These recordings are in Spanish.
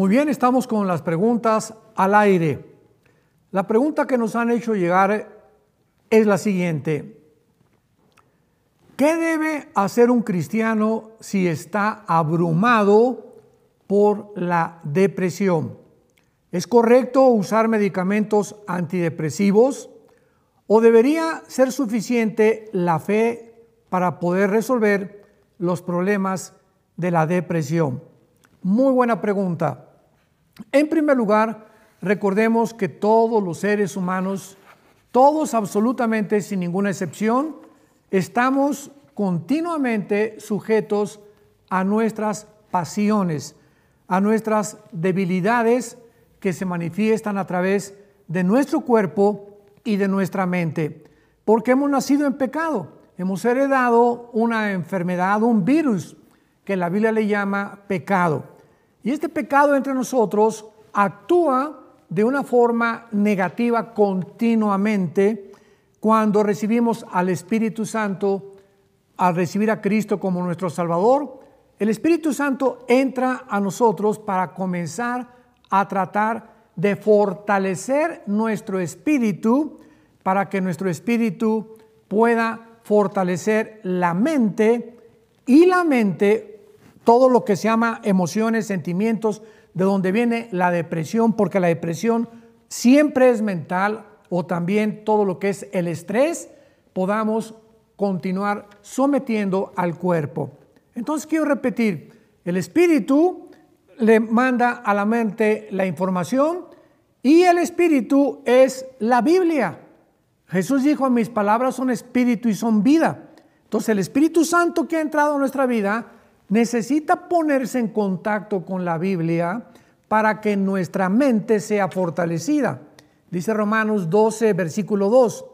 Muy bien, estamos con las preguntas al aire. La pregunta que nos han hecho llegar es la siguiente. ¿Qué debe hacer un cristiano si está abrumado por la depresión? ¿Es correcto usar medicamentos antidepresivos o debería ser suficiente la fe para poder resolver los problemas de la depresión? Muy buena pregunta. En primer lugar, recordemos que todos los seres humanos, todos absolutamente sin ninguna excepción, estamos continuamente sujetos a nuestras pasiones, a nuestras debilidades que se manifiestan a través de nuestro cuerpo y de nuestra mente, porque hemos nacido en pecado, hemos heredado una enfermedad, un virus que la Biblia le llama pecado. Y este pecado entre nosotros actúa de una forma negativa continuamente cuando recibimos al Espíritu Santo, al recibir a Cristo como nuestro Salvador. El Espíritu Santo entra a nosotros para comenzar a tratar de fortalecer nuestro espíritu para que nuestro espíritu pueda fortalecer la mente y la mente todo lo que se llama emociones, sentimientos, de donde viene la depresión, porque la depresión siempre es mental, o también todo lo que es el estrés, podamos continuar sometiendo al cuerpo. Entonces quiero repetir, el espíritu le manda a la mente la información y el espíritu es la Biblia. Jesús dijo, mis palabras son espíritu y son vida. Entonces el Espíritu Santo que ha entrado en nuestra vida necesita ponerse en contacto con la Biblia para que nuestra mente sea fortalecida. Dice Romanos 12, versículo 2,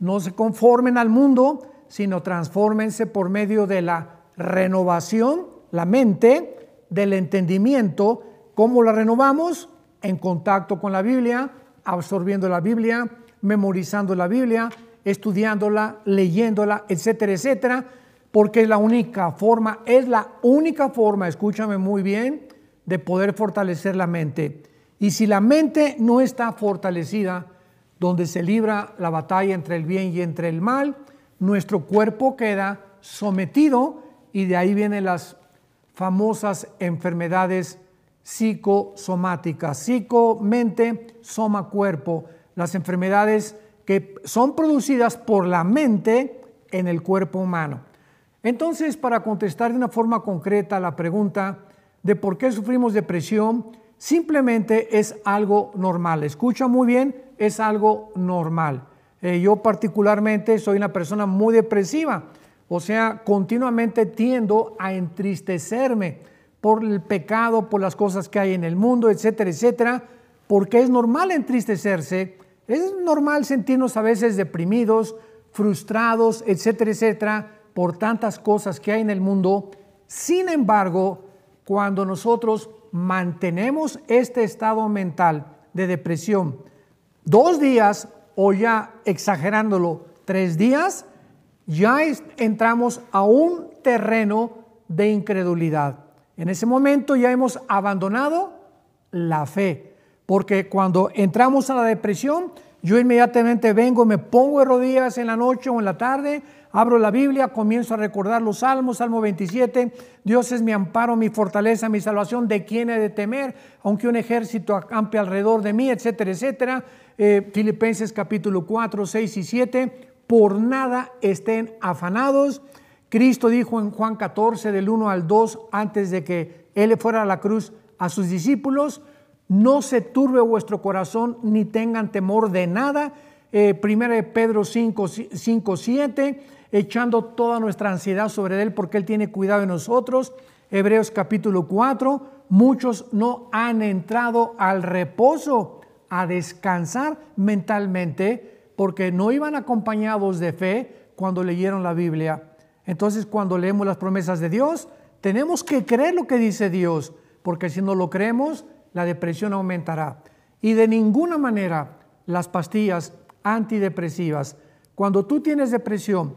no se conformen al mundo, sino transfórmense por medio de la renovación, la mente, del entendimiento. ¿Cómo la renovamos? En contacto con la Biblia, absorbiendo la Biblia, memorizando la Biblia, estudiándola, leyéndola, etcétera, etcétera porque es la única forma, es la única forma, escúchame muy bien, de poder fortalecer la mente. Y si la mente no está fortalecida, donde se libra la batalla entre el bien y entre el mal, nuestro cuerpo queda sometido y de ahí vienen las famosas enfermedades psicosomáticas, psico, mente, soma, cuerpo, las enfermedades que son producidas por la mente en el cuerpo humano. Entonces, para contestar de una forma concreta la pregunta de por qué sufrimos depresión, simplemente es algo normal. Escucha muy bien, es algo normal. Eh, yo particularmente soy una persona muy depresiva, o sea, continuamente tiendo a entristecerme por el pecado, por las cosas que hay en el mundo, etcétera, etcétera, porque es normal entristecerse, es normal sentirnos a veces deprimidos, frustrados, etcétera, etcétera por tantas cosas que hay en el mundo. Sin embargo, cuando nosotros mantenemos este estado mental de depresión dos días o ya exagerándolo tres días, ya entramos a un terreno de incredulidad. En ese momento ya hemos abandonado la fe, porque cuando entramos a la depresión, yo inmediatamente vengo, me pongo de rodillas en la noche o en la tarde, abro la Biblia, comienzo a recordar los salmos, Salmo 27, Dios es mi amparo, mi fortaleza, mi salvación, ¿de quién he de temer? Aunque un ejército acampe alrededor de mí, etcétera, etcétera. Eh, Filipenses capítulo 4, 6 y 7, por nada estén afanados. Cristo dijo en Juan 14, del 1 al 2, antes de que Él fuera a la cruz a sus discípulos, no se turbe vuestro corazón ni tengan temor de nada. Eh, de Pedro 5, 5, 7 echando toda nuestra ansiedad sobre Él porque Él tiene cuidado de nosotros. Hebreos capítulo 4, muchos no han entrado al reposo, a descansar mentalmente, porque no iban acompañados de fe cuando leyeron la Biblia. Entonces cuando leemos las promesas de Dios, tenemos que creer lo que dice Dios, porque si no lo creemos, la depresión aumentará. Y de ninguna manera las pastillas antidepresivas, cuando tú tienes depresión,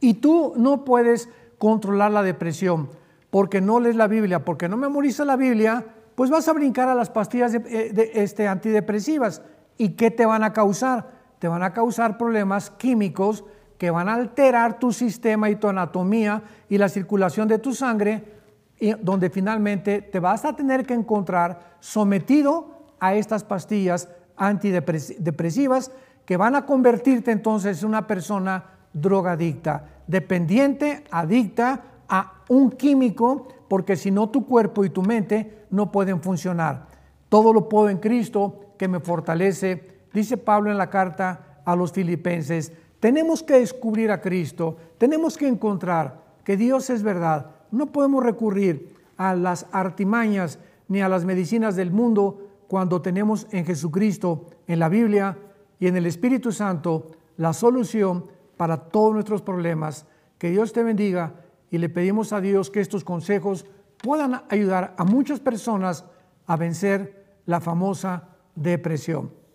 y tú no puedes controlar la depresión porque no lees la Biblia, porque no memorizas la Biblia, pues vas a brincar a las pastillas de, este, antidepresivas. ¿Y qué te van a causar? Te van a causar problemas químicos que van a alterar tu sistema y tu anatomía y la circulación de tu sangre, y donde finalmente te vas a tener que encontrar sometido a estas pastillas antidepresivas que van a convertirte entonces en una persona drogadicta, dependiente, adicta a un químico, porque si no tu cuerpo y tu mente no pueden funcionar. Todo lo puedo en Cristo que me fortalece, dice Pablo en la carta a los filipenses. Tenemos que descubrir a Cristo, tenemos que encontrar que Dios es verdad. No podemos recurrir a las artimañas ni a las medicinas del mundo cuando tenemos en Jesucristo, en la Biblia y en el Espíritu Santo la solución para todos nuestros problemas. Que Dios te bendiga y le pedimos a Dios que estos consejos puedan ayudar a muchas personas a vencer la famosa depresión.